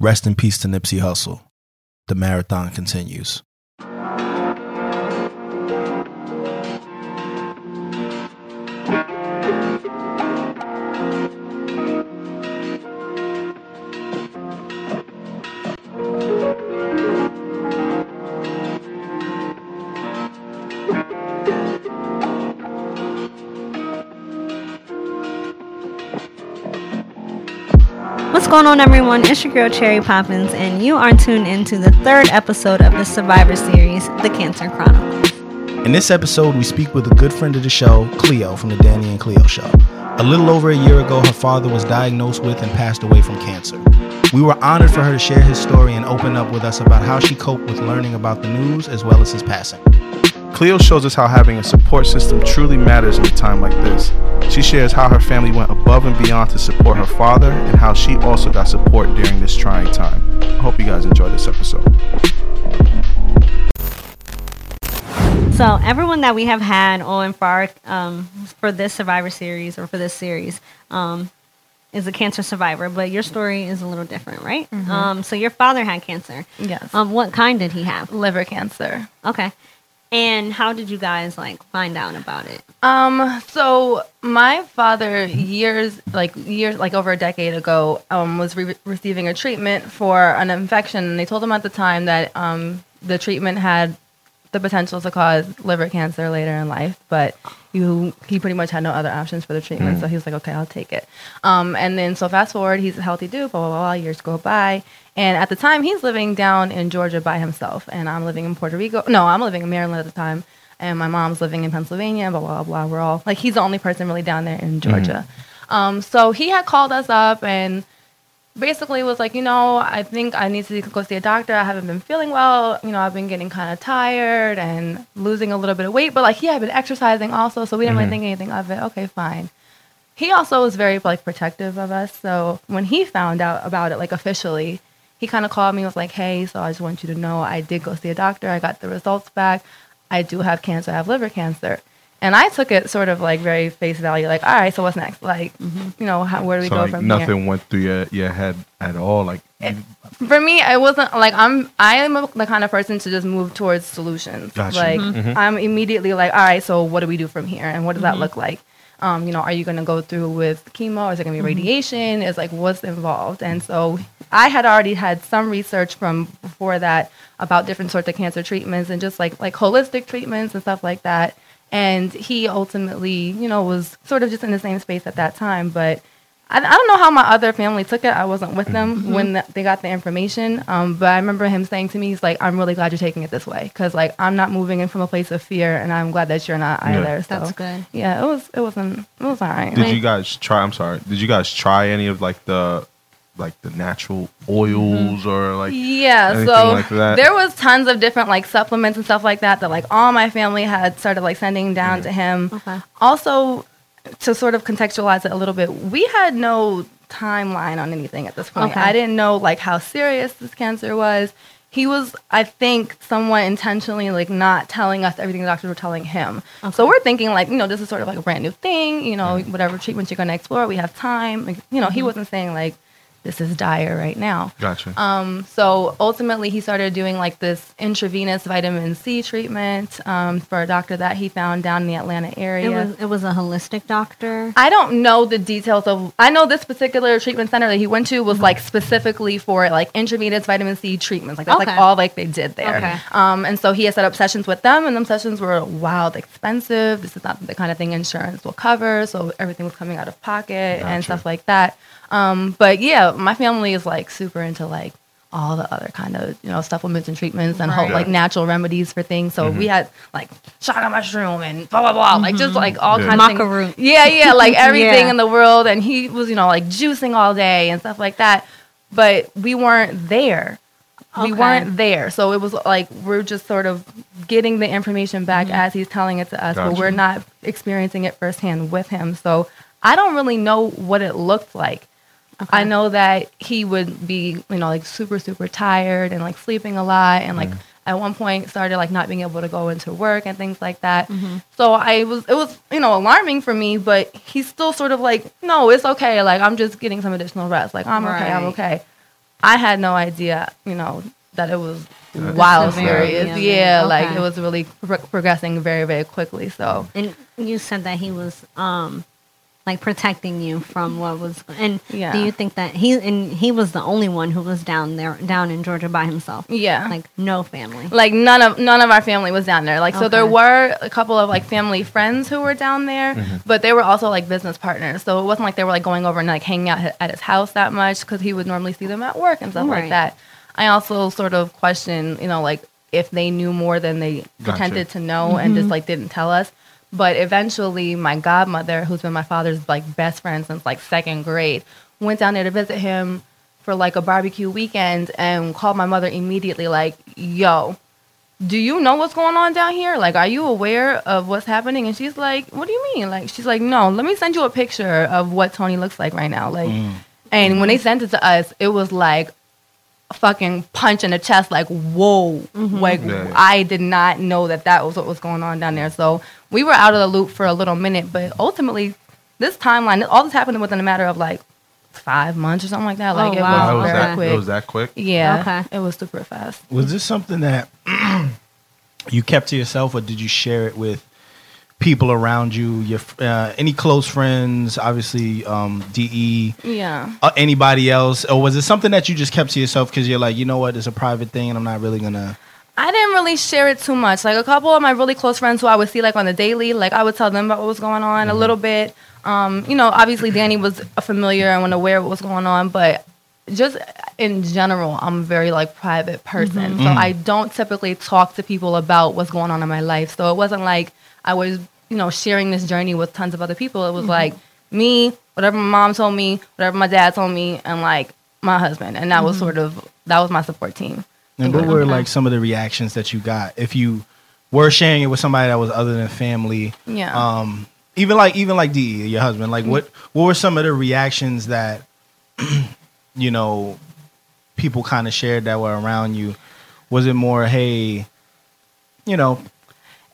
Rest in peace to Nipsey Hussle. The marathon continues. What's going on, everyone? It's your girl Cherry Poppins, and you are tuned into the third episode of the Survivor Series, The Cancer Chronicles. In this episode, we speak with a good friend of the show, Cleo from the Danny and Cleo Show. A little over a year ago, her father was diagnosed with and passed away from cancer. We were honored for her to share his story and open up with us about how she coped with learning about the news as well as his passing. Cleo shows us how having a support system truly matters in a time like this. She shares how her family went above and beyond to support her father and how she also got support during this trying time. I hope you guys enjoy this episode. So, everyone that we have had on for our, um, for this Survivor Series or for this series um, is a cancer survivor, but your story is a little different, right? Um, so, your father had cancer. Yes. Um, what kind did he have? liver cancer. Okay. And how did you guys like find out about it? Um, so my father years like years like over a decade ago um was re- receiving a treatment for an infection and they told him at the time that um the treatment had the potential to cause liver cancer later in life, but you he pretty much had no other options for the treatment, so he was like, okay, I'll take it. Um, and then so fast forward, he's a healthy dude, blah blah blah. Years go by, and at the time he's living down in Georgia by himself, and I'm living in Puerto Rico. No, I'm living in Maryland at the time, and my mom's living in Pennsylvania. Blah blah blah. We're all like he's the only person really down there in Georgia. Um, so he had called us up and basically was like, you know, I think I need to go see a doctor. I haven't been feeling well. You know, I've been getting kind of tired and losing a little bit of weight, but like he had been exercising also, so we didn't really mm-hmm. think anything of it. Okay, fine. He also was very like protective of us. So when he found out about it, like officially, he kind of called me. and Was like, hey, so I just want you to know I did go see a doctor. I got the results back. I do have cancer. I have liver cancer. And I took it sort of like very face value, like, all right, so what's next? Like, mm-hmm. you know, how, where do we so go like from nothing here? Nothing went through your, your head at all. Like eh, For me, it wasn't like I'm. I am the kind of person to just move towards solutions. Gotcha. Like Mm-hmm. mm-hmm. I'm immediately like, all right, so what do we do from here, and what does that mm-hmm. look like? Um, you know, are you going to go through with chemo? Is it going to be radiation? Is like what's involved? And so I had already had some research from before that about different sorts of cancer treatments and just like like holistic treatments and stuff like that. And he ultimately, you know, was sort of just in the same space at that time, but. I, I don't know how my other family took it. I wasn't with them when the, they got the information. Um, but I remember him saying to me, he's like, I'm really glad you're taking it this way. Cause like, I'm not moving in from a place of fear and I'm glad that you're not Yeah. either. So That's good. yeah, it was, it wasn't, it was all right. did you guys try I'm sorry, did you guys try any of like the like the natural oils mm-hmm. or like Yeah, anything so like that? there was tons of different like supplements and stuff like that that like all my family had started like sending down mm-hmm. to him. Okay. Also, to sort of contextualize it a little bit, we had no timeline on anything at this point. Okay. I didn't know like how serious this cancer was. He was, I think, somewhat intentionally like not telling us everything the doctors were telling him. So we're thinking like, you know, this is sort of like a brand new thing. You know, whatever treatments you're going to explore, we have time. Like, you know, he mm-hmm. wasn't saying like, this is dire right now. Gotcha. Um, so ultimately, he started doing like this intravenous vitamin C treatment um, for a doctor that he found down in the Atlanta area. It was it was a holistic doctor. I don't know the details of. I know this particular treatment center that he went to was like specifically for like intravenous vitamin C treatments. Like that's Okay. like all like they did there. Okay. Um, and so he had set up sessions with them, and them sessions were wild expensive. This is not the kind of thing insurance will cover, so everything was coming out of pocket and stuff like that. Um, but yeah, my family is like super into like all the other kind of you know supplements and treatments and whole, Right. like natural remedies for things. So we mm-hmm. had like chaga mushroom and blah blah blah, like just mm-hmm. like all Yeah. kinds of root. things. Yeah, yeah, like everything Yeah. in the world, and he was you know like juicing all day and stuff like that. But we weren't there. We weren't there, so it was like we're just sort of getting the information back mm-hmm. as he's telling it to us, but we're not experiencing it firsthand with him. So I don't really know what it looked like. I know that he would be, you know, like super, super tired and like sleeping a lot and like at one point started like not being able to go into work and things like that. So I was, it was, you know, alarming for me, but he's still sort of like, no, it's okay. Like I'm just getting some additional rest. Like I'm okay, I'm okay. I had no idea, you know, that it was wild serious. it. Yeah, like it was really pro- progressing very, very quickly. So And you said that he was um like protecting you from what was and Yeah. do you think that he and he was the only one who was down there down in Georgia by himself? yeah, Like no family. like none of none of our family was down there. Like so there were a couple of like family friends who were down there, mm-hmm. but they were also like business partners. So it wasn't like they were like going over and like hanging out at his house that much because he would normally see them at work and stuff Right. like that. I also sort of question, you know, like if they knew more than they Gotcha. pretended to know and mm-hmm. just like didn't tell us. But eventually, my godmother, who's been my father's like best friend since like second grade, went down there to visit him for like a barbecue weekend and called my mother immediately, like, "Yo, do you know what's going on down here? Like, are you aware of what's happening?" And she's like, "What do you mean?" Like, she's like, "No, let me send you a picture of what Tony looks like right now." Like, mm. and when they sent it to us, it was like fucking punch in the chest. Like, whoa! Mm-hmm. Like, Yeah. I did not know that that was what was going on down there. So we were out of the loop for a little minute, but ultimately, this timeline, all this happened within a matter of like five months or something like that. Like, Oh, it wow. Wow, it was was very that. quick. It was that quick. Yeah, Okay. it was super fast. Was this something that you kept to yourself, or did you share it with people around you? Your uh, any close friends? Obviously, um, De. Yeah. Uh, anybody else, or was it something that you just kept to yourself because you're like, you know what, it's a private thing, and I'm not really gonna. I didn't really share it too much. Like a couple of my really close friends who I would see like on the daily, like I would tell them about what was going on a mm-hmm. little bit. Um, you know, obviously Danny was familiar and aware of what was going on, but just in general, I'm a very like private person. Mm-hmm. So mm. I don't typically talk to people about what's going on in my life. So it wasn't like I was, you know, sharing this journey with tons of other people. It was mm-hmm. like me, whatever my mom told me, whatever my dad told me, and like my husband. And that was sort of that was my support team. And what were Okay. like some of the reactions that you got if you were sharing it with somebody that was other than family? Yeah. Um, even like even like De, your husband. Like what what were some of the reactions that you know people kind of shared that were around you? Was it more, hey, you know,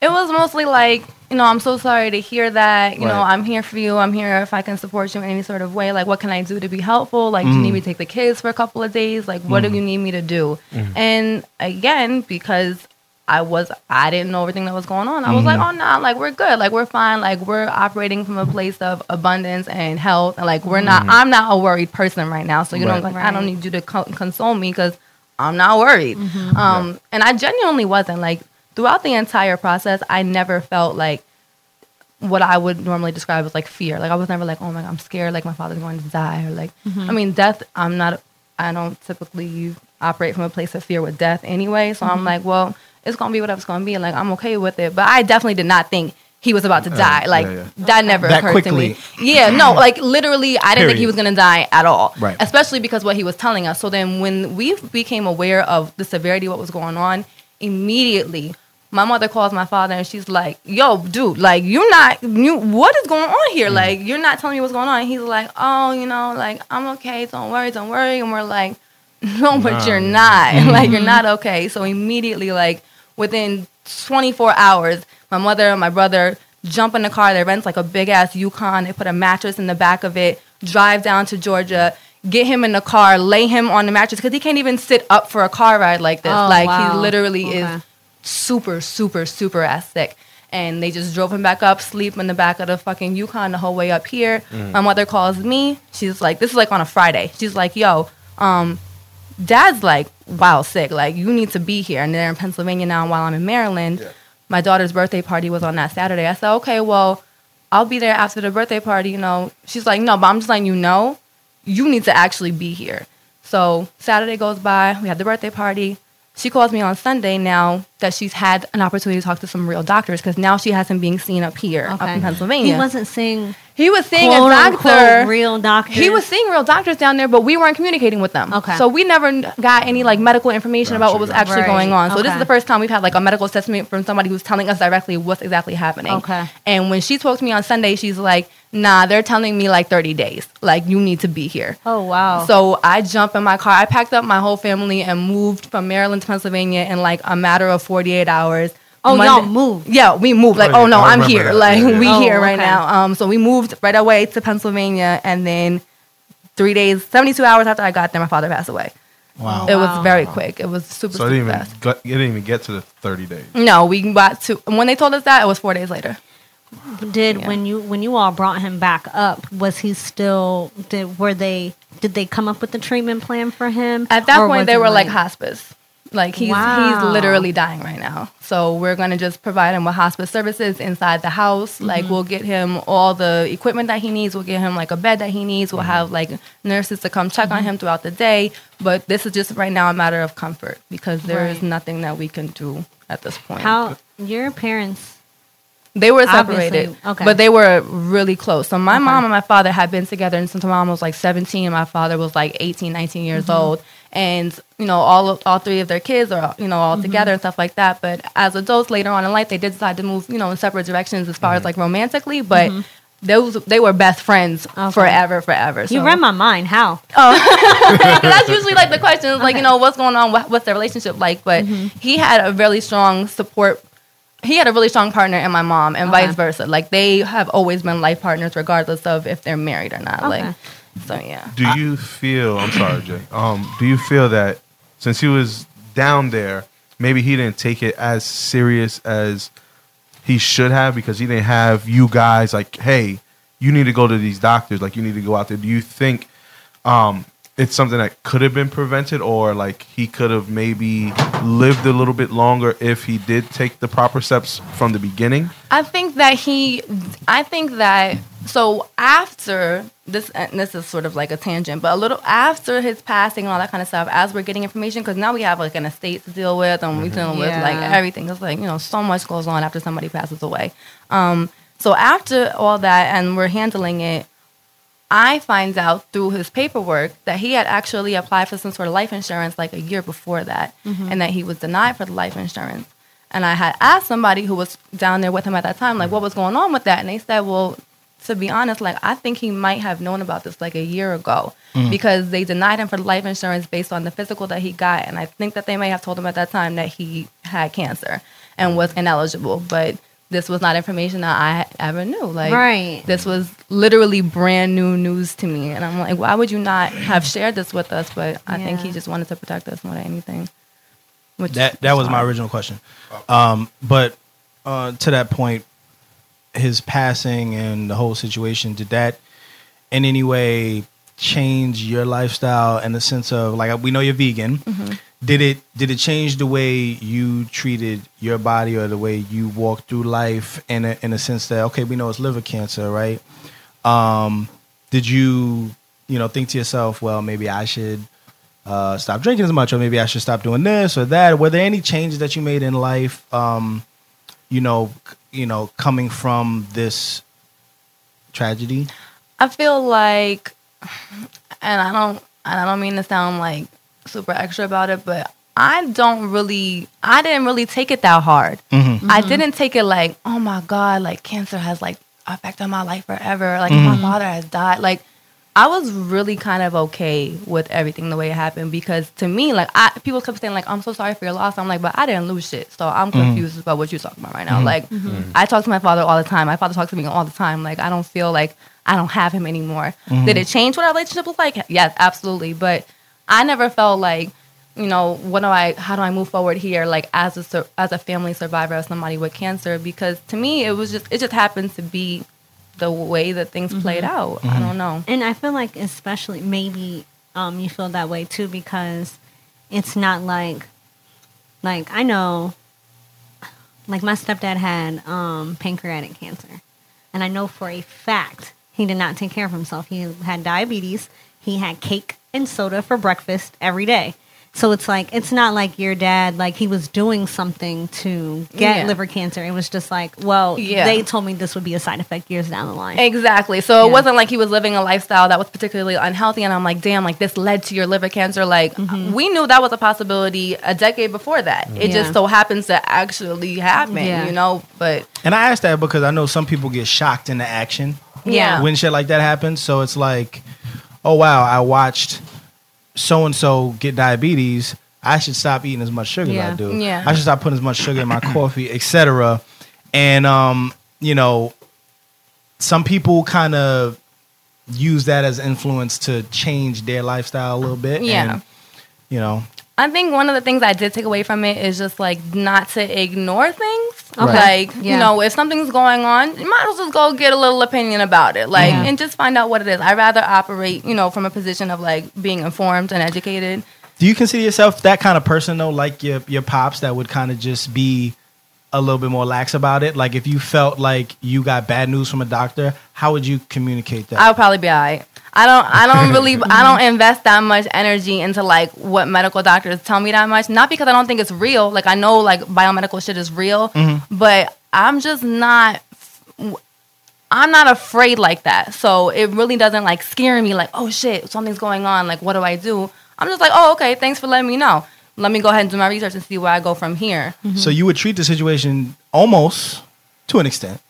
It was mostly like, you know, I'm so sorry to hear that. You know, I'm here for you. I'm here if I can support you in any sort of way. Like, what can I do to be helpful? Like, do you need mm. me to take the kids for a couple of days? Like, what do mm. you need me to do? Mm. And again, because I was, I didn't know everything that was going on. I was like, oh no, like we're good, like we're fine, like we're operating from a place of abundance and health, and like we're not. Mm-hmm. I'm not a worried person right now, so you know, Right. like I don't need you to co- console me because I'm not worried. Mm-hmm. Um, and I genuinely wasn't like throughout the entire process. I never felt like what I would normally describe as like fear. Like I was never like, oh my god, I'm scared. Like my father's going to die, or like, mm-hmm. I mean, death. I'm not. I don't typically operate from a place of fear with death anyway. So I'm mm-hmm. like, well, it's gonna be whatever it's gonna be. Like I'm okay with it. But I definitely did not think he was about to uh, die. Like yeah, yeah. that never That occurred quickly. to me. Yeah, no, like literally, I didn't think he was gonna die at all. Right. Especially because what he was telling us. So then when we became aware of the severity of what was going on, immediately my mother calls my father and she's like, "Yo, dude, like you're not you what is going on here? Mm. Like you're not telling me what's going on." And he's like, "Oh, you know, like I'm okay. Don't worry, don't worry." And we're like, "No, but you're not. like you're mm-hmm. not okay." So immediately like within 24 hours, my mother and my brother jump in the car. They rent like a big ass Yukon. They put a mattress in the back of it, drive down to Georgia, get him in the car, lay him on the mattress because he can't even sit up for a car ride like this. Oh, like wow. he literally Okay. is super, super, super ass sick. And they just drove him back up, sleep in the back of the fucking Yukon the whole way up here. My mother calls me. She's like, this is like on a Friday. She's like, yo, um, dad's like wild sick. Like you need to be here. And they're in Pennsylvania now while I'm in Maryland. My daughter's birthday party was on that Saturday. I said, okay, well, I'll be there after the birthday party. You know, she's like, no, but I'm just letting you know, you need to actually be here. So Saturday goes by. We had the birthday party. She calls me on Sunday now that she's had an opportunity to talk to some real doctors because now she has him being seen up here, up in Pennsylvania. He wasn't seeing He was seeing quote a unquote doctor. real doctor. He was seeing real doctors down there, but we weren't communicating with them. Okay. So we never got any like medical information about what was actually Right. going on. So this is the first time we've had like a medical assessment from somebody who's telling us directly what's exactly happening. Okay. And when she spoke to me on Sunday, she's like, "Nah, they're telling me like 30 days. Like you need to be here." Oh wow. So I jump in my car. I packed up my whole family and moved from Maryland to Pennsylvania in like a matter of 48 hours. Oh, Monday- y'all moved? Yeah, we moved. Like, Oh, oh, no, I I'm here. that. Like, Yeah, yeah. we Oh, here right okay. now. Um, so we moved right away to Pennsylvania, and then three days, 72 hours after I got there, my father passed away. Wow. It Wow. was very quick. It was super, So it super didn't even fast. got, it didn't even get to the 30 days. No, we got to when they told us that it was four days later. Did Yeah. when you when you all brought him back up, was he still did were they did they come up with the treatment plan for him? At that point, they were like hospice. Like he's Wow. he's literally dying right now. So we're gonna just provide him with hospice services inside the house. Mm-hmm. Like we'll get him all the equipment that he needs. We'll get him like a bed that he needs. We'll have like nurses to come check Mm-hmm. on him throughout the day. But this is just right now a matter of comfort because there is Right. nothing that we can do at this point. How your parents They were Obviously, separated, okay. but they were really close. So my Okay. mom and my father had been together and since my mom was like 17 my father was like 18, 19 years Mm-hmm. old. And, you know, all of, all three of their kids are, you know, all Mm-hmm. together and stuff like that. But as adults later on in life, they did decide to move, you know, in separate directions as far as like romantically, but those they were best friends Mm-hmm. Okay. forever, forever. you So- read my mind. How? that's usually like the questions, like you know, what's going on, what, what's their relationship like. But Mm-hmm. he had a really strong support. He had a really strong partner in my mom, and Okay. vice versa. Like they have always been life partners, regardless of if they're married or not. Okay. Like, so yeah. Do you feel? I'm sorry, Jay. Um, do you feel that since he was down there, maybe he didn't take it as serious as he should have because he didn't have you guys like, hey, you need to go to these doctors. Like, you need to go out there. Do you think um, it's something that could have been prevented, or like he could have maybe lived a little bit longer if he did take the proper steps from the beginning? I think that he, I think that so after this, and this is sort of like a tangent, but a little after his passing and all that kind of stuff, as we're getting information, because now we have like an estate to deal with, and we're dealing with like everything. It's like you know, so much goes on after somebody passes away. Um, so after all that, and we're handling it. I find out through his paperwork that he had actually applied for some sort of life insurance like a year before that, mm-hmm. and that he was denied for the life insurance. And I had asked somebody who was down there with him at that time, like, what was going on with that? And they said, well, to be honest, like, I think he might have known about this like a year ago mm-hmm. because they denied him for the life insurance based on the physical that he got. And I think that they may have told him at that time that he had cancer and mm-hmm. was ineligible. But this was not information that I ever knew. Like, Right. this was literally brand new news to me. And I'm like, why would you not have shared this with us? But I think he just wanted to protect us more than anything. Which That that was my original question. Um, but uh, to that point, his passing and the whole situation did that in any way change your lifestyle in the sense of like we know you're vegan. Did it did it change the way you treated your body or the way you walk through life in a, in a sense that okay we know it's liver cancer right? Um, did you you know think to yourself well maybe I should uh, stop drinking as much, or maybe I should stop doing this or that. Were there any changes that you made in life? Um, you know, you know, coming from this tragedy. I feel like, and I don't, I don't mean to sound like super extra about it, but I don't really, I didn't really take it that hard. Mm-hmm. mm-hmm. I didn't take it like, oh my god, like cancer has like affected my life forever. Like Mm-hmm. my father has died. Like I was really kind of okay with everything the way it happened because to me, like I people kept saying like I'm so sorry for your loss. I'm like, but I didn't lose shit, so I'm mm-hmm. confused about what you're talking about right now. Mm-hmm. Like I talk to my father all the time. My father talks to me all the time. Like I don't feel like I don't have him anymore. Did it change what our relationship was like? Yes, absolutely. But I never felt like you know what do I how do I move forward here like as a as a family survivor as somebody with cancer because to me it was just it just happened to be the way that things played out. I don't know. And I feel like especially maybe um, you feel that way too because it's not like like I know like my stepdad had um, pancreatic cancer, and I know for a fact he did not take care of himself. He had diabetes. He had cake and soda for breakfast every day. So it's like it's not like your dad like he was doing something to get Yeah. liver cancer. It was just like, well, Yeah. they told me this would be a side effect years down the line. Exactly. So it wasn't like he was living a lifestyle that was particularly unhealthy and I'm like, damn, like this led to your liver cancer. Like uh, mm-hmm. we knew that was a possibility a decade before that. It Yeah. just so happens to actually happen, Yeah. you know? But And I asked that because I know some people get shocked into action yeah. when shit like that happens. So it's like, oh wow, I watched so and so get diabetes. I should stop eating as much sugar as I do. Yeah. I should stop putting as much sugar in my coffee, etc. And um, you know, some people kind of use that as influence to change their lifestyle a little bit. Yeah. And, You know, I think one of the things I did take away from it is just like not to ignore things. Okay. Like, Yeah. you know, if something's going on, you might as well just go get a little opinion about it. Like, Yeah. and just find out what it is. I'd rather operate, you know, from a position of like being informed and educated. do you consider yourself that kind of person though, like your your pops that would kind of just be a little bit more lax about it? Like if you felt like you got bad news from a doctor, how would you communicate that? I would probably be alright. I don't. I don't really. I don't invest that much energy into like what medical doctors tell me that much. Not because I don't think it's real. Like I know like biomedical shit is real, mm-hmm. but I'm just not. I'm not afraid like that. So it really doesn't like scare me. Like oh shit, something's going on. Like what do I do? I'm just like oh okay, thanks for letting me know. Let me go ahead and do my research and see where I go from here. Mm-hmm. So you would treat the situation almost to an extent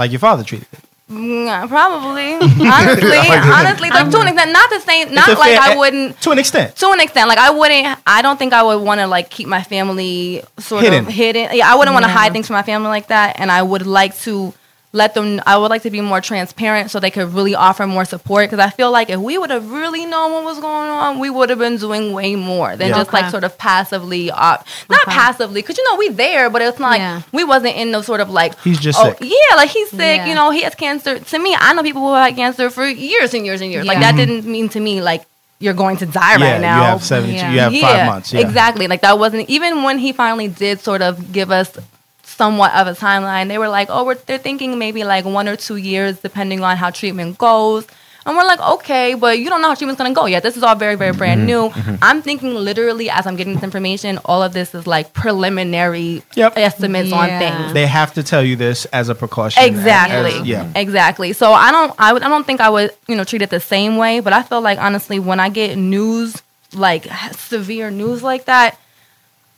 like your father treated it. Mm, probably, honestly, honestly, like to an extent. Not the same. Not like I wouldn't. to an extent. to an extent like i wouldn't i don't think i would want to like keep my family sort Hidden. of hidden yeah i wouldn't want to hide things from my family like that and i would like to let them i would like to be more transparent so they could really offer more support because i feel like if we would have really known what was going on we would have been doing way more than Yeah. just like sort of passively op- not Okay. passively because you know we there but it's not like Yeah. we wasn't in the sort of like He's just oh, sick. yeah like he's sick Yeah. you know he has cancer to me i know people who had cancer for years and years and years like Yeah. that didn't mean to me like you're going to die yeah, right now you have seven. Yeah. You have five months. Yeah. Exactly. Like that wasn't even when he finally did sort of give us somewhat of a timeline. They were like, "Oh, we're they're thinking maybe like one or two years, depending on how treatment goes." And we're like, "Okay, but you don't know how treatment's gonna go yet. This is all very, very brand mm-hmm. new." Mm-hmm. I'm thinking literally as I'm getting this information, all of this is like preliminary Yep. estimates on things. They have to tell you this as a precaution. Exactly. As- yeah. Exactly. So I don't I would I don't think I would, you know, treat it the same way, but I feel like honestly when I get news like severe news like that,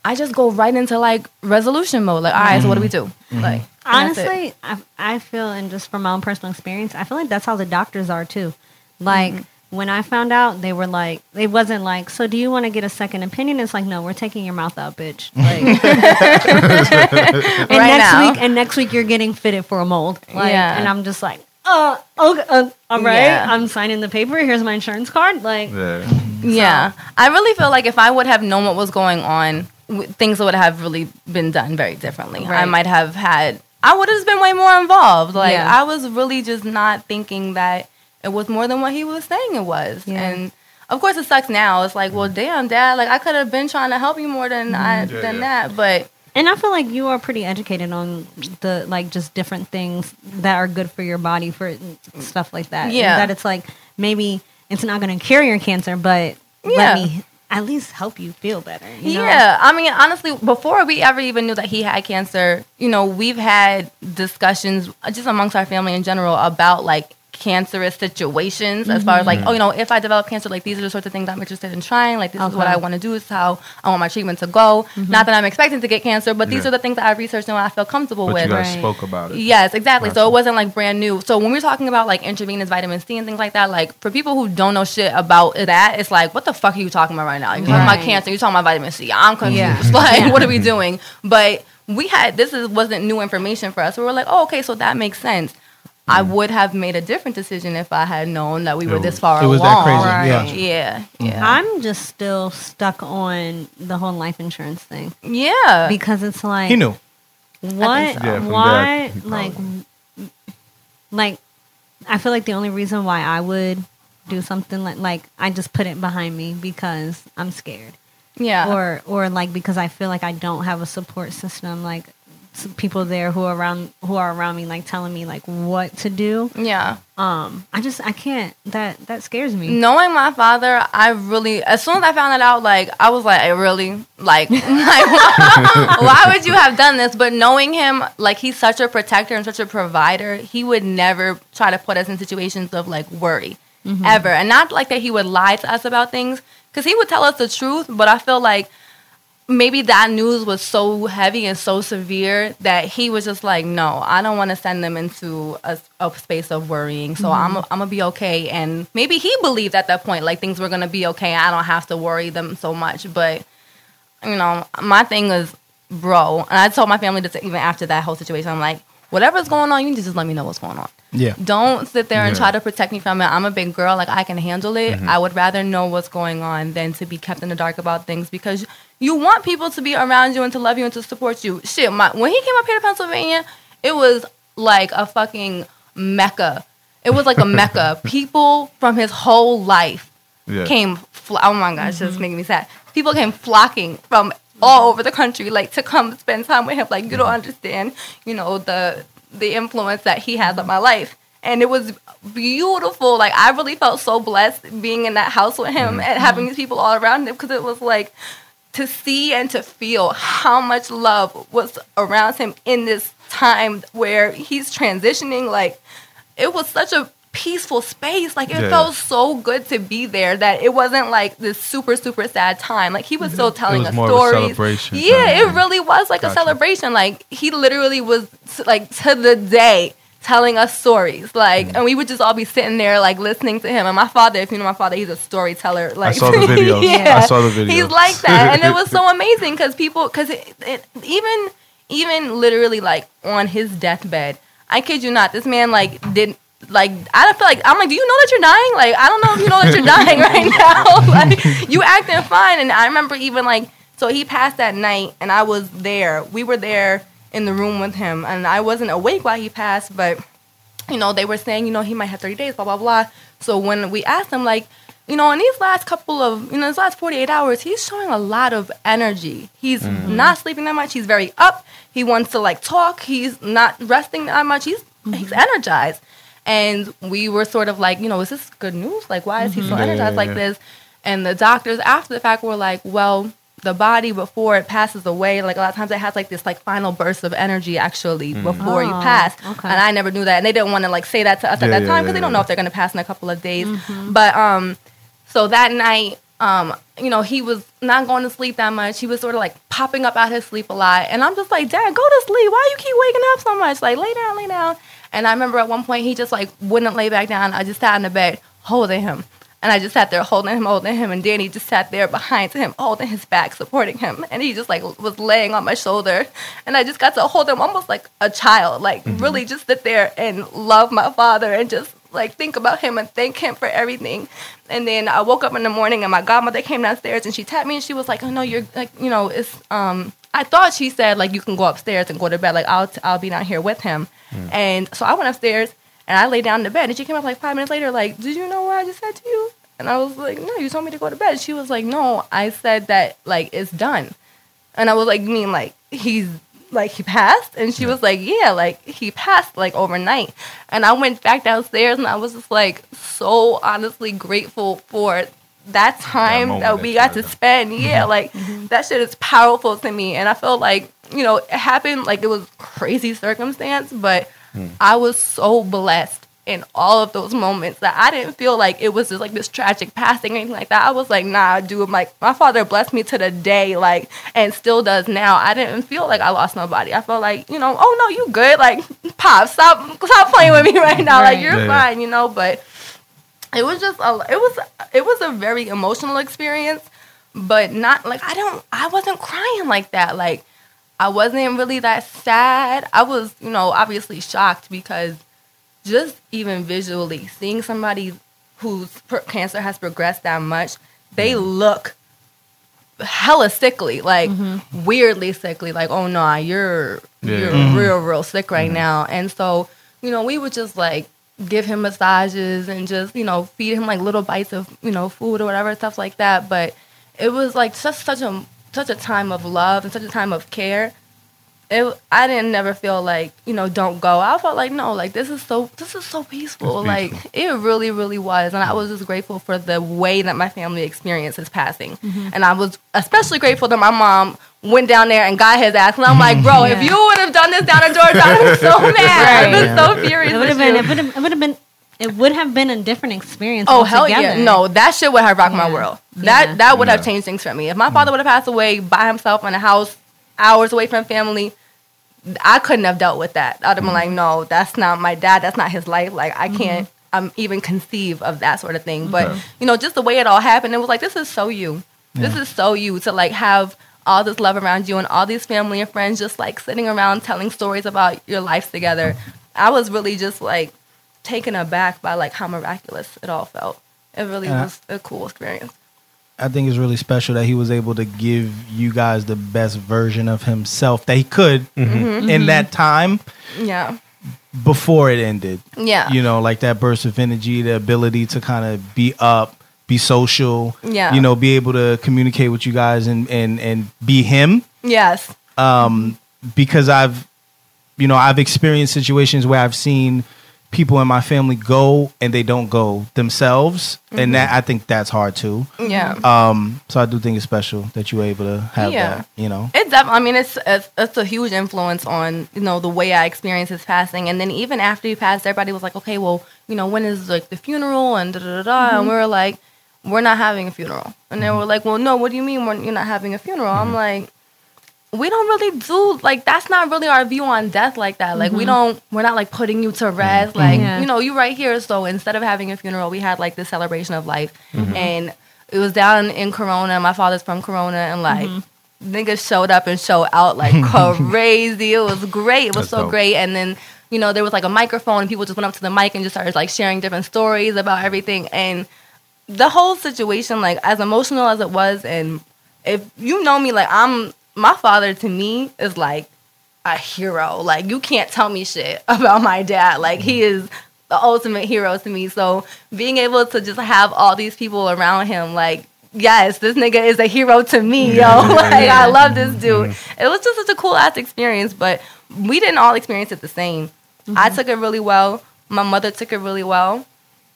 I just go right into like resolution mode. Like, all right, so what do we do? Like and that's. Honestly, I, I feel, and just from my own personal experience, I feel like that's how the doctors are too. Like Mm-hmm. when I found out, they were like, it wasn't like, so do you want to get a second opinion? It's like, no, we're taking your mouth out, bitch. Like, and Right next now. week, and next week you're getting fitted for a mold. Like, Yeah. and I'm just like, uh, okay, uh, all right, Yeah. I'm signing the paper. Here's my insurance card. Like, Yeah. Yeah. I really feel like if I would have known what was going on, w- things would have really been done very differently. I might have had, I would have just been way more involved. Like, Yeah. I was really just not thinking that it was more than what he was saying it was. Yeah. And of course, it sucks now. It's like, well, damn, dad, like, I could have been trying to help you more than, mm-hmm. I, Yeah, than yeah. that. But And I feel like you are pretty educated on the like just different things that are good for your body for stuff like that. And Yeah. that it's like maybe it's not going to cure your cancer, but Yeah. let me at least help you feel better. You know? Yeah, I mean, honestly, before we ever even knew that he had cancer, you know, we've had discussions just amongst our family in general about like cancerous situations as far as like, mm-hmm. oh, you know, if I develop cancer, like these are the sorts of things I'm interested in trying. Like, this is what I want to do. This is how I want my treatment to go. Mm-hmm. Not that I'm expecting to get cancer, but these Yeah. are the things that I've researched and what I feel comfortable But with. you guys Right. spoke about it. Yes, exactly. So it wasn't like brand new. So when we're talking about like intravenous vitamin C and things like that, like for people who don't know shit about that, it's like, what the fuck are you talking about right now? You're talking Right. about cancer. You're talking about vitamin C. I'm confused. Yeah. Like, what are we doing? But we had this is wasn't new information for us. We were like, oh, okay, so that makes sense. I would have made a different decision if I had known that we were It this was- far it was along. that crazy, Right. yeah. Yeah, yeah, I'm just still stuck on the whole life insurance thing yeah. because it's like He knew. what so. Yeah, from why that, he like like i feel like the only reason why i would do something like like i just put it behind me because i'm scared yeah. or or like because i feel like i don't have a support system like s- people there who are around who are around me like telling me like what to do yeah. um i just i can't that that scares me Knowing my father, I really, as soon as I found it out, like, I was like, "Hey, really? Like, like why would you have done this? But knowing him, like, he's such a protector and such a provider, he would never try to put us in situations of, like, worry, ever. And not like that he would lie to us about things, because he would tell us the truth, but I feel like, maybe that news was so heavy and so severe that he was just like, no, I don't want to send them into a, a space of worrying. So I'm, I'm gonna be okay. And maybe he believed at that point like things were gonna be okay. I don't have to worry them so much. But you know, my thing is, bro. And I told my family this even after that whole situation. I'm like, whatever's going on, you need to just let me know what's going on. Yeah. Don't sit there and Yeah. try to protect me from it. I'm a big girl, like I can handle it. Mm-hmm. I would rather know what's going on than to be kept in the dark about things because you want people to be around you and to love you and to support you. Shit, my when he came up here to Pennsylvania, it was like a fucking mecca. It was like a mecca. People from his whole life Yeah. came. Fl- oh my gosh, it's mm-hmm. making me sad. People came flocking from all over the country, like to come spend time with him. Like you don't mm-hmm. understand, you know the the influence that he has on my life, and it was beautiful. Like I really felt so blessed being in that house with him mm-hmm. and having these people all around him because it was like to see and to feel how much love was around him in this time where he's transitioning. Like it was such a peaceful space. Like it Yeah. felt so good to be there that it wasn't like this super super sad time. Like he was still telling us more of a stories. celebration yeah, it really was like a celebration. Like he literally was like to the day telling us stories. Like Mm. and we would just all be sitting there like listening to him. And my father, if you know my father, he's a storyteller. Like I saw the videos. yeah, I saw the videos. He's like that, and it was so amazing because people, because it, it, even even literally like on his deathbed, I kid you not, this man like didn't. Like I don't feel like I'm like, do you know that you're dying? Like I don't know if you know that you're dying right now. like you acting fine, and I remember even like so he passed that night, and I was there. We were there in the room with him, and I wasn't awake while he passed, but you know, they were saying, you know, he might have 30 days, blah, blah, blah. So when we asked him, like, you know, in these last couple of, you know, these last 48 hours, he's showing a lot of energy. He's mm-hmm. not sleeping that much. He's very up. He wants to, like, talk. He's not resting that much. He's, mm-hmm. he's energized. And we were sort of like, you know, is this good news? Like, why is he so mm-hmm. Yeah, energized yeah, like this? And the doctors, after the fact, were like, well, the body before it passes away, like a lot of times it has like this like final burst of energy actually before you Oh, pass. okay. And I never knew that, and they didn't want to like say that to us Yeah, at that yeah, time because yeah, they don't know if they're gonna pass in a couple of days. But um, so that night, um, you know, he was not going to sleep that much. He was sort of like popping up out his sleep a lot, and I'm just like, Dad, go to sleep. Why you keep waking up so much? Like, lay down, lay down. And I remember at one point he just like wouldn't lay back down. I just sat in the bed holding him. And I just sat there holding him, holding him, and Danny just sat there behind him, holding his back, supporting him. And he just like was laying on my shoulder. And I just got to hold him almost like a child, like really just sit there and love my father and just like think about him and thank him for everything. And then I woke up in the morning and my godmother came downstairs and she tapped me and she was like, "Oh no, you're like, you know, it's um." I thought she said like you can go upstairs and go to bed. Like I'll I'll be down here with him. And so I went upstairs and I lay down in the bed and she came up like five minutes later like, "Did you know what I just said to you?" And I was like, "No, you told me to go to bed." She was like, "No, I said that like it's done." And I was like, "You mean like he's like he passed?" And she was like, "Yeah, like he passed like overnight." And I went back downstairs and I was just like so honestly grateful for that time that, that we got to spend. Yeah, like mm-hmm. that shit is powerful to me. And I felt like, you know, it happened like it was crazy circumstance, but I was so blessed in all of those moments that I didn't feel like it was just like this tragic passing or anything like that. I was like, nah, dude, like my father blessed me to the day, like, and still does now. I didn't feel like I lost nobody. I felt like, you know, oh no, you good. Like, pop, stop stop playing with me right now. Like you're yeah. fine, you know, but it was just a it was it was a very emotional experience but not like i don't i wasn't crying like that like i wasn't really that sad. I was you know obviously shocked because just even visually seeing somebody whose per- cancer has progressed that much they look hella sickly like weirdly sickly like oh no you're Yeah. you're Mhm. real real sick right now. And so you know we would just like give him massages and just you know feed him like little bites of you know food or whatever stuff like that. But it was like such such a such a time of love and such a time of care it, I didn't never feel like you know don't go. I felt like no, like this is so this is so peaceful. It's Like it really really was, and I was just grateful for the way that my family experienced his passing, mm-hmm. and I was especially grateful that my mom went down there and got his ass. And I'm like, bro, if you would have done this down in Georgia, I'd have been so mad. I'd been so furious. It would have been. you. It would. It would have been. It would have been a different experience. Oh hell yeah! No, that shit would have rocked my world. That Yeah. that would have changed things for me. If my father would have passed away by himself in a house, hours away from family, I couldn't have dealt with that. I'd have been like, no, that's not my dad. That's not his life. Like I can't. um, even conceive of that sort of thing. But Okay. you know, just the way it all happened, it was like this is so you. This is so you to like have all this love around you and all these family and friends just like sitting around telling stories about your lives together. I was really just like taken aback by like how miraculous it all felt. It really And was a cool experience. I think it's really special that he was able to give you guys the best version of himself that he could Mm-hmm. in that time Yeah. before it ended. Yeah. You know, like that burst of energy, the ability to kind of be up, be social, Yeah. you know, be able to communicate with you guys and and and be him. Yes. Um, because I've, you know, I've experienced situations where I've seen people in my family go and they don't go themselves, and mm-hmm. that I think that's hard too. Yeah. Um, so I do think it's special that you were able to have Yeah. that. You know, It's def- I mean, it's, it's it's a huge influence on you know the way I experienced his passing, and then even after he passed, everybody was like, okay, well, you know, when is like the funeral and da da da, da. and mm-hmm. we were like, we're not having a funeral, and they mm-hmm. were like, well, no, what do you mean we're, you're not having a funeral? I'm like. We don't really do like that's not really our view on death like that. Like we mm-hmm. don't we're not like putting you to mm-hmm. rest. Like Yeah. you know, you right here. So instead of having a funeral, we had like this celebration of life. Mm-hmm. And it was down in Corona. My father's from Corona and like niggas showed up and showed out like crazy. It was great. It was That's so dope. great. And then, you know, there was like a microphone and people just went up to the mic and just started like sharing different stories about everything. And the whole situation, like as emotional as it was, and if you know me, like I'm my father to me is like a hero. Like you can't tell me shit about my dad. Like he mm-hmm. is the ultimate hero to me. So being able to just have all these people around him, like yes, this nigga is a hero to me, yo. like I love this dude. Mm-hmm. It was just such a cool ass experience, but we didn't all experience it the same. I mm-hmm. took it really well. My mother took it really well.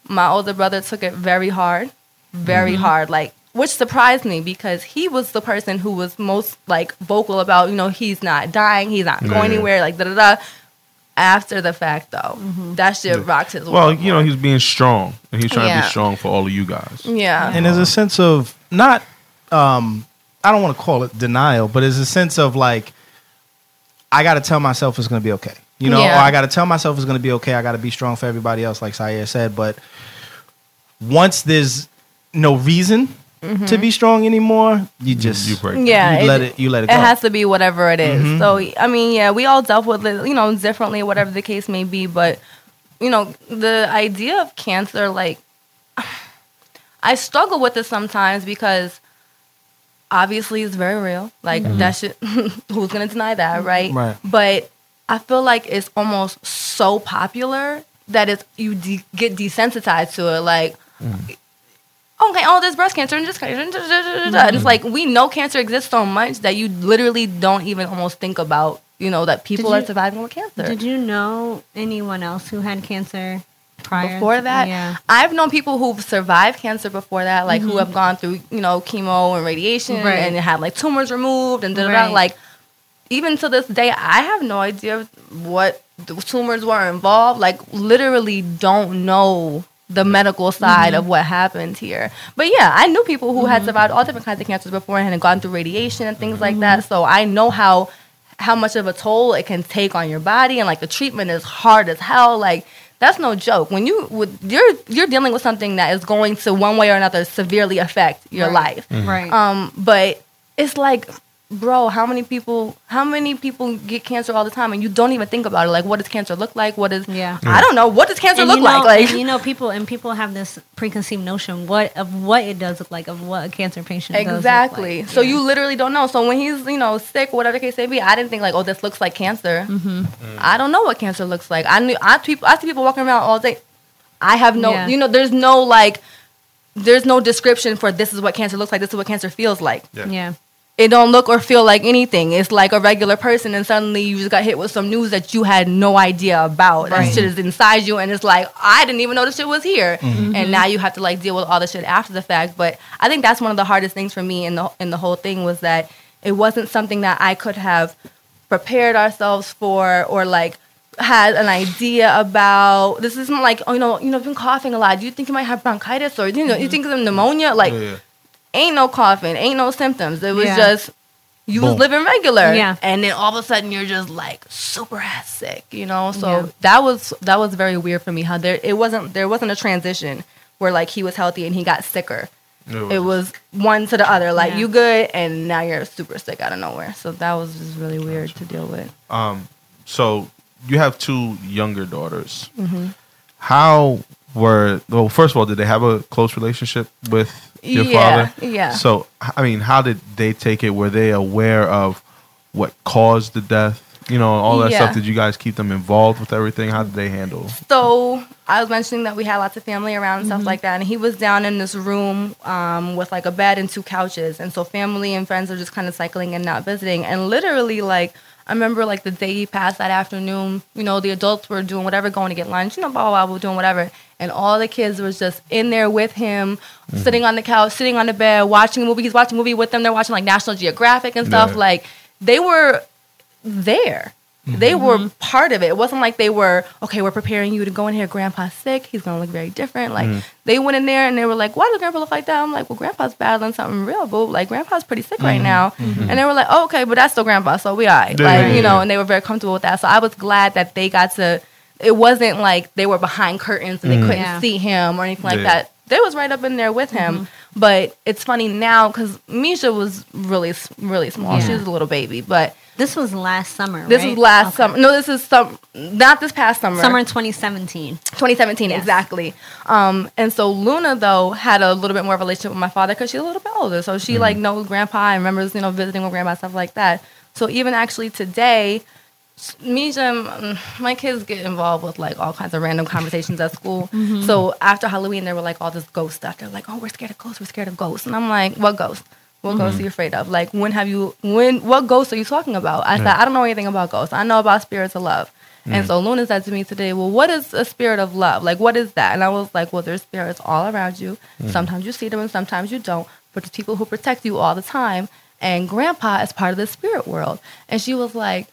My older brother took it very hard, very hard. Like which surprised me because he was the person who was most like vocal about, you know, he's not dying, he's not going Yeah. anywhere, like da da da. After the fact, though, that shit rocked his Well, world you know, he's being strong, and he's trying to be strong for all of you guys. yeah, and there's a sense of not, um, I don't want to call it denial, but there's a sense of like, I got to tell myself it's going to be okay. You know, Yeah. or I got to tell myself it's going to be okay. I got to be strong for everybody else, like Sayer said. But once there's no reason to be strong anymore, you just you break. Mm-hmm. yeah. you let it you let it Go. It has to be whatever it is. So I mean, yeah, we all dealt with it, you know, differently, whatever the case may be. But you know, the idea of cancer, like, I struggle with it sometimes because obviously it's very real. Like that shit, who's gonna deny that, right? Right. But I feel like it's almost so popular that it's you de- get desensitized to it. Like, okay, oh, there's breast cancer and just cancer. and It's like we know cancer exists so much that you literally don't even almost think about, you know, that people Did are surviving with cancer. Did you know anyone else who had cancer prior before to- that, Yeah. I've known people who've survived cancer before that, like who have gone through, you know, chemo and radiation Mm-hmm. Right. and had like tumors removed and da da da. Right. Like, even to this day, I have no idea what the tumors were involved. Like, literally, don't know the medical side Mm-hmm. of what happened here. But yeah, I knew people who had survived all different kinds of cancers beforehand and gone through radiation and things like that. Mm-hmm. So I know how how much of a toll it can take on your body and like the treatment is hard as hell. Like that's no joke. When you with you're you're dealing with something that is going to one way or another severely affect your Right. life. Right. Um, but it's like, bro, how many people how many people get cancer all the time and you don't even think about it? Like, what does cancer look like? What is Yeah. I don't know. What does cancer And look you know, like? Like you know, people and people have this preconceived notion what of what it does look like, of what a cancer patient does look Exactly. like. So Yeah. you literally don't know. So when he's, you know, sick, whatever the case may be, I didn't think like, oh, this looks like cancer. Mm-hmm. I don't know what cancer looks like. I knew I people I see people walking around all day. I have no, Yeah. you know, there's no like, there's no description for this is what cancer looks like. This is what cancer feels like. Yeah. yeah. It don't look or feel like anything. It's like a regular person, and suddenly you just got hit with some news that you had no idea about. That shit is inside you, and it's like I didn't even know this shit was here. Mm-hmm. And now you have to like deal with all the shit after the fact. But I think that's one of the hardest things for me in the in the whole thing was that it wasn't something that I could have prepared ourselves for or like had an idea about. This isn't like oh you know you know you've been coughing a lot. Do you think you might have bronchitis or you know you think of pneumonia? Like Yeah, yeah. Ain't no coughing, ain't no symptoms. It was Yeah. just you was living regular. Yeah. And then all of a sudden you're just like super ass sick, you know? So Yeah. that was that was very weird for me how there it wasn't there wasn't a transition where like he was healthy and he got sicker. It was one to the other, like Yeah. you good and now you're super sick out of nowhere. So that was just really weird to deal with. Um, so you have two younger daughters. Mm-hmm. how were well? First of all, did they have a close relationship with your Yeah, father? yeah. So I mean, how did they take it? Were they aware of what caused the death? You know, all that Yeah. stuff. Did you guys keep them involved with everything? How did they handle? So I was mentioning that we had lots of family around and Mm-hmm. stuff like that, and he was down in this room um, with like a bed and two couches, and so family and friends are just kind of cycling and not visiting, and literally like. I remember like the day he passed that afternoon, you know, the adults were doing whatever, going to get lunch, you know, blah, blah, blah, doing whatever. And all the kids was just in there with him, mm-hmm. sitting on the couch, sitting on the bed, watching a movie. He's watching a movie with them. They're watching like National Geographic and stuff. Yeah. Like they were there. They were mm-hmm. part of it. It wasn't like they were, okay, we're preparing you to go in here. Grandpa's sick. He's going to look very different. Like, mm-hmm. they went in there and they were like, why does grandpa look like that? I'm like, well, grandpa's battling something real, boo. Like, grandpa's pretty sick right mm-hmm. now. And they were like, oh, okay, but that's still grandpa. So we all right. Yeah, like, yeah, you know, yeah. and they were very comfortable with that. So I was glad that they got to, it wasn't like they were behind curtains and they mm. couldn't Yeah. see him or anything like Yeah. that. They was right up in there with him. But it's funny now because Misha was really, really small. She was a little baby. But This was last summer. this right? is last Okay. summer. No, this is some not this past summer. Summer in 2017. 2017 Yes. exactly. Um, and so Luna though had a little bit more relationship with my father because she's a little bit older. So she like knows grandpa and remembers you know visiting with grandpa stuff like that. So even actually today. Misha, mm, um, my kids get involved with like all kinds of random conversations at school. Mm-hmm. So after Halloween, there were like all this ghost stuff. They're like, "Oh, we're scared of ghosts. We're scared of ghosts." And I'm like, "What ghost? What ghosts mm-hmm. are you afraid of? Like, when have you? When? What ghosts are you talking about?" I said, "I don't know anything about ghosts. I know about spirits of love." And mm. so Luna said to me today, Well, what is a spirit of love? Like, what is that? And I was like, Well, there's spirits all around you. Mm. Sometimes you see them and sometimes you don't. But there's people who protect you all the time. And grandpa is part of the spirit world. And she was like,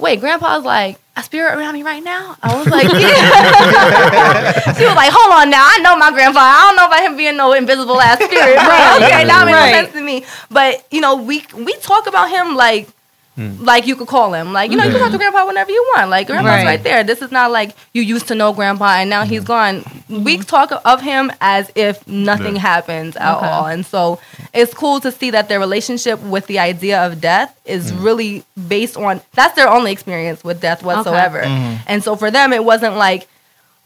Wait, grandpa's like, a spirit around me right now? I was like, Yeah. she was like, Hold on now. I know my grandpa. I don't know about him being no invisible ass spirit. Right. Okay, that makes Right. sense to me. But, you know, we we talk about him like Mm. like you could call him. Like, you know, you can talk to mm. grandpa whenever you want. Like grandpa's Right. right, there. This is not like you used to know grandpa and now he's gone. We Mm-hmm. talk of him as if nothing Yeah. happens at Okay. all. And so it's cool to see that their relationship with the idea of death is mm. really based on that's their only experience with death whatsoever. Mm-hmm. And so for them it wasn't like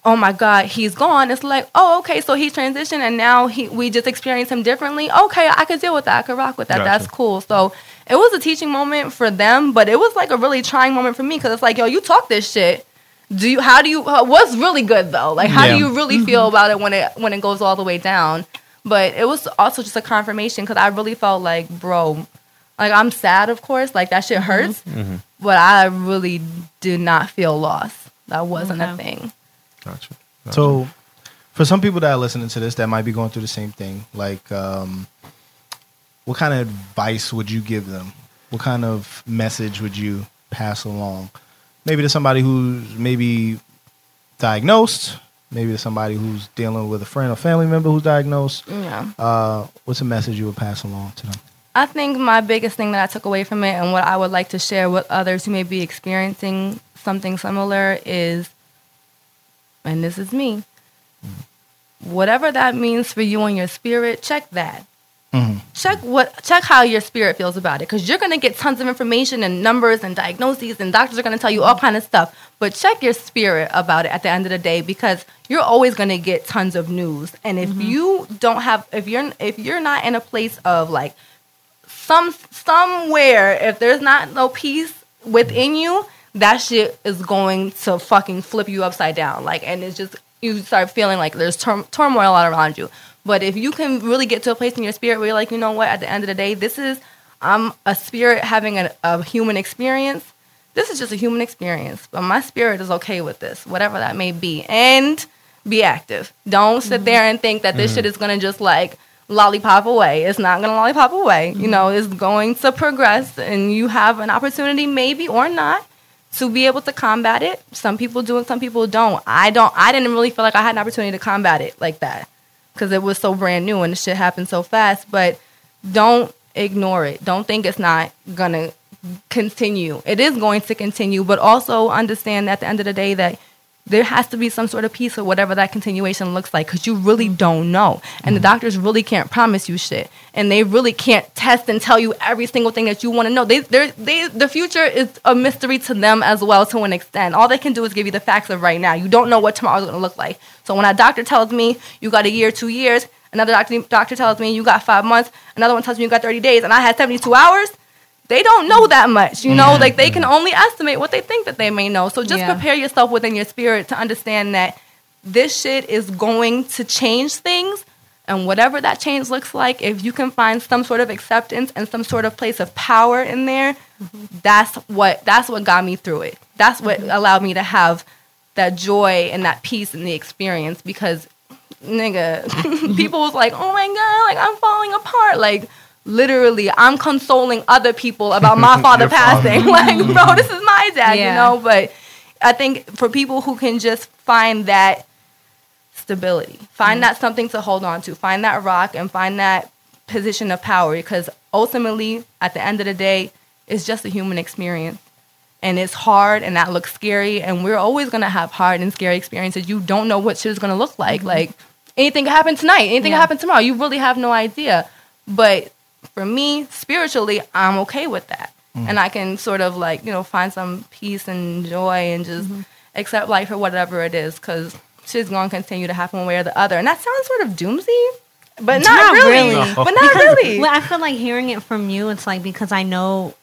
oh my god he's gone. It's like oh okay so he transitioned and now he we just experience him differently. Okay i could deal with that. I could rock with that. Gotcha. that's cool. So it was a teaching moment for them but it was like a really trying moment for me because it's like yo you talk this shit. Do you how do you uh, what's really good though? Like how Yeah. do you really mm-hmm. feel about it when it when it goes all the way down? But it was also just a confirmation because i really felt like bro like i'm sad of course like that shit mm-hmm. hurts mm-hmm. but i really did not feel lost. That wasn't a thing Gotcha. So, for some people that are listening to this that might be going through the same thing, like, um, what kind of advice would you give them? What kind of message would you pass along? Maybe to somebody who's maybe diagnosed, maybe to somebody who's dealing with a friend or family member who's diagnosed. yeah Uh, what's a message you would pass along to them? I think my biggest thing that I took away from it and what I would like to share with others who may be experiencing something similar is, and this is me, whatever that means for you and your spirit, check that. Mhm. Check what check how your spirit feels about it because you're gonna get tons of information and numbers and diagnoses and doctors are gonna tell you all kind of stuff. But check your spirit about it at the end of the day because you're always gonna get tons of news. And if you don't have if you're if you're not in a place of like some somewhere if there's not no peace within you that shit is going to fucking flip you upside down. Like and it's just you start feeling like there's tur- turmoil all around you. But if you can really get to a place in your spirit where you're like you know what at the end of the day this is i'm a spirit having a, a human experience. This is just a human experience but my spirit is okay with this whatever that may be. And be active. Don't sit mm-hmm. there and think that this mm-hmm. shit is gonna just like lollipop away. It's not gonna lollipop away. You mm-hmm. know it's going to progress and you have an opportunity maybe or not to be able to combat it. Some people do and some people don't. I don't i didn't really feel like i had an opportunity to combat it like that because it was so brand new and the shit happened so fast but don't ignore it. Don't think it's not gonna continue. It is going to continue but also understand at the end of the day that there has to be some sort of peace of whatever that continuation looks like because you really don't know. And the mm. doctors really can't promise you shit. And they really can't test and tell you every single thing that you want to know. They, they, the future is a mystery to them as well to an extent. All they can do is give you the facts of right now. You don't know what tomorrow's going to look like. So when a doctor tells me you got a year, two years, another doctor, doctor tells me you got five months, another one tells me you got 30 days, and I had 72 hours, they don't know that much, you know. Like they can only estimate what they think that they may know. So just Yeah. prepare yourself within your spirit to understand that this shit is going to change things, and whatever that change looks like, if you can find some sort of acceptance and some sort of place of power in there, mm-hmm. that's what that's what got me through it. That's what mm-hmm. allowed me to have that joy and that peace in the experience because nigga people was like oh my god like i'm falling apart like literally i'm consoling other people about my father Your father. passing. Like bro mm-hmm. this is my dad Yeah. you know? But i think for people who can just find that stability find that something to hold on to find that rock and find that position of power because ultimately at the end of the day it's just a human experience. And it's hard and that looks scary and we're always going to have hard and scary experiences. You don't know what shit is going to look like. Mm-hmm. Like anything can happen tonight. Anything Yeah. can happen tomorrow. You really have no idea. But for me spiritually i'm okay with that mm. and i can sort of like you know find some peace and joy and just mm-hmm. accept life for whatever it is because shit's going to continue to happen one way or the other and that sounds sort of doomsy but not, Not really. really. but not really Well, I feel like hearing it from you, it's like because I know,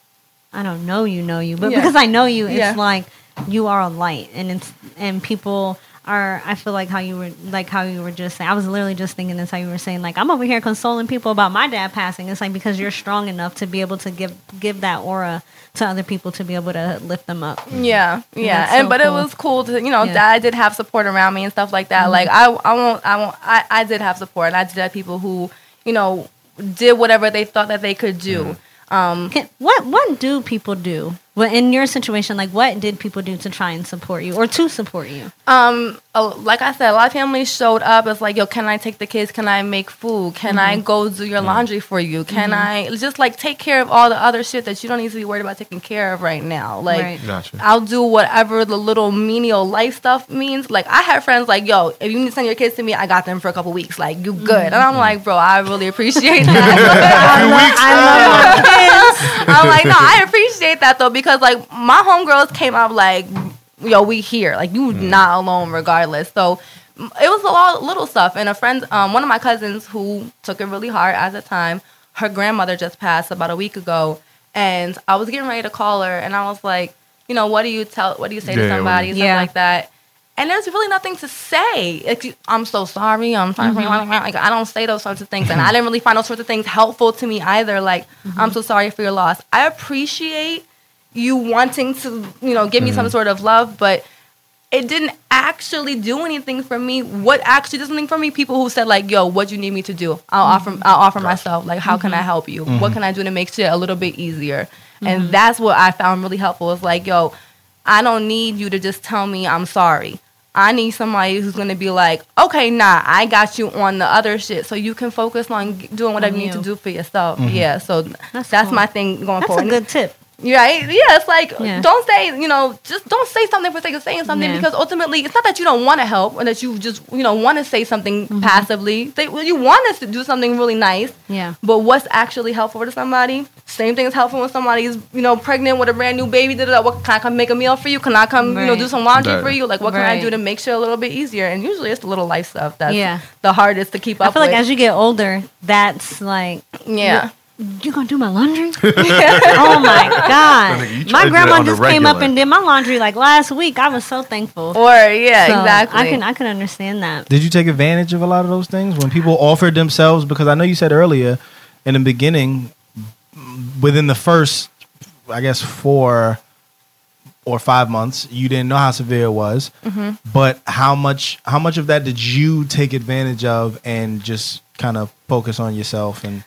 I don't know you know you, but Yeah. because I know you, it's Yeah. like you are a light, and it's and people are. I feel like how you were like how you were just saying. I was literally just thinking this how you were saying like I'm over here consoling people about my dad passing. It's like because you're strong enough to be able to give give that aura to other people to be able to lift them up. Yeah, yeah, That's and but cool. it was cool to you know. Yeah. Mm-hmm. Dad did have support around me and stuff like that. Like I, I won't, I won't, I, I did have support, and I did have people who you know did whatever they thought that they could do. Mm-hmm. Um, Can, what what do people do? Well, in your situation, like what did people do to try and support you or to support you? um, uh, like I said, a lot of families showed up. It's like, yo, can I take the kids? Can I make food? Can I Mm-hmm. go do your laundry for you? Can I just like take care of all the other shit that you don't need to be worried about taking care of right now? Like, Right. Gotcha. I'll do whatever the little menial life stuff means. Like I have friends like, yo, if you need to send your kids to me, I got them for a couple weeks. Like you good. And I'm like, bro, I really appreciate that. I know I'm like, no, I appreciate that though because like my homegirls came up like, yo, we here. Like you not alone regardless. So it was a lot of little stuff. And a friend, um, one of my cousins who took it really hard at the time, her grandmother just passed about a week ago, and I was getting ready to call her, and I was like, you know, what do you tell? What do you say to somebody? what Something Yeah. like that. And there's really nothing to say. Like, I'm so sorry. I'm sorry. Mm-hmm. Like, I don't say those sorts of things. And I didn't really find those sorts of things helpful to me either. Like, I'm mm-hmm. so sorry for your loss. I appreciate you wanting to, you know, give me some mm-hmm. sort of love, but it didn't actually do anything for me. What actually did something for me? People who said like, "Yo, what do you need me to do? I'll offer. Mm-hmm. I'll offer myself. Like, how can I mm-hmm. help you? What can I do to make shit a little bit easier?" And that's what I found really helpful. Is like, "Yo, I don't need you to just tell me I'm sorry. I need somebody who's gonna be like, okay, nah, I got you on the other shit, so you can focus on doing whatever On you need to do for yourself. Yeah, so That's that's, cool. my thing going That's forward. a good tip. Right? Yeah, it's like Yeah. don't say, you know, just don't say something for sake of saying something Yeah. because ultimately it's not that you don't want to help or that you just, you know, want to say something Mm-hmm. passively. Say, well, you want us to do something really nice, Yeah. but what's actually helpful to somebody? Same thing is helpful when somebody's, you know, pregnant with a brand new baby. Da, da, da. What can I come make a meal for you? Can I come, you know, do some laundry Right. for you? Like, what can I do to make sure a little bit easier? And usually it's the little life stuff that's Yeah. the hardest to keep up I feel like as you get older, that's like yeah. You gonna do my laundry? oh my god! Nigga, you try My to do that grandma on the just came up and did my laundry like last week. I was so thankful. Or yeah, So exactly. I can I can understand that. Did you take advantage of a lot of those things when people offered themselves? Because I know you said earlier in the beginning, within the first, I guess, four or five months, you didn't know how severe it was. Mm-hmm. But how much how much of that did you take advantage of and just kind of focus on yourself and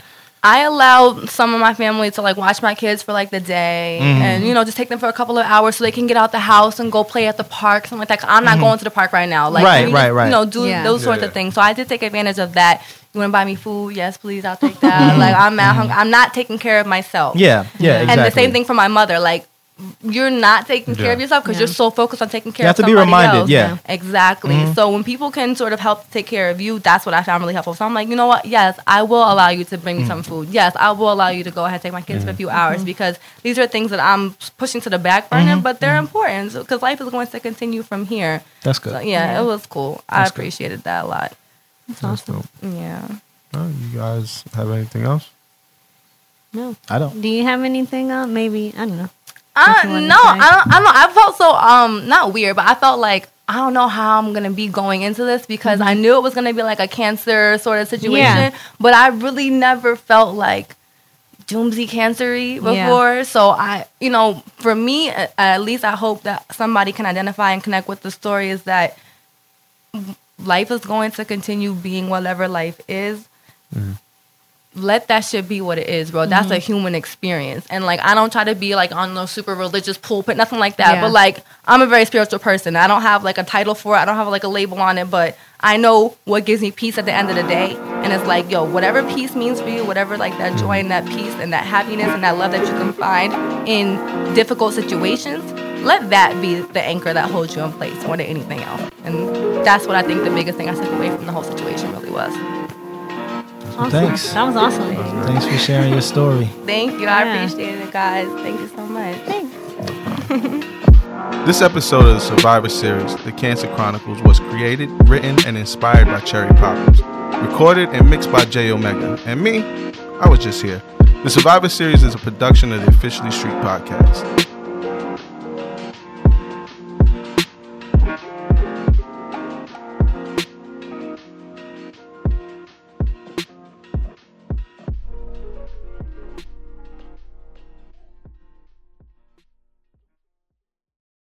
I allow some of my family to like watch my kids for like the day Mm-hmm. and you know just take them for a couple of hours so they can get out the house and go play at the park something like that. 'Cause I'm not going to the park right now. Like Mm-hmm. Right, you right, just, right. You know, do Yeah. those sorts Yeah. of things. So I did take advantage of that. You want to buy me food? Yes, please. I'll take Mm-hmm. that. like I'm mad hungry. I'm not taking care of myself. yeah, yeah, exactly. And the same thing for my mother. Like you're not taking care Yeah. of yourself because Yeah. you're so focused on taking care You of have to be reminded, else. yeah. Exactly. Mhm. So when people can sort of help take care of you, that's what I found really helpful. So I'm like, you know what? Yes, I will allow you to bring me some mm. food. Yes, I will allow you to go ahead and take my kids for a mm-hmm. few hours mm-hmm. because these are things that I'm pushing to the back burner, mm-hmm. but they're important because life is going to continue from here. That's good. So yeah, Yeah. it was cool. I That's good. appreciated that a lot. That's That's awesome. dope. Yeah. All right, you guys have anything else? No. I don't. Do you have anything? Uh, maybe I don't know. Uh, What you wanna no. I don't, I don't know. I felt so um not weird, but I felt like I don't know how I'm gonna be going into this because I knew it was gonna be like a cancer sort of situation, Yeah. but I really never felt like doomsy cancery Yeah. before. So I, you know, for me at, at least, I hope that somebody can identify and connect with the story is that life is going to continue being whatever life is let that shit be what it is, bro. That's mm-hmm. a human experience. And like I don't try to be like on no super religious pulpit, nothing like that. Yeah. But like I'm a very spiritual person. I don't have like a title for it. I don't have like a label on it, but I know what gives me peace at the end of the day. And it's like, yo, whatever peace means for you, whatever like that joy and that peace and that happiness and that love that you can find in difficult situations, let that be the anchor that holds you in place more than anything else. And that's what I think the biggest thing I took away from the whole situation really was. Awesome. Thanks. That was awesome. Thanks for sharing your story. Thank you. I Yeah. appreciate it, guys. Thank you so much. Thanks. This episode of the Survivor Series, The Cancer Chronicles, was created, written, and inspired by Cherry Poppins. Recorded and mixed by J Omega. And me, I was just here. The Survivor Series is a production of the Officially Street podcast.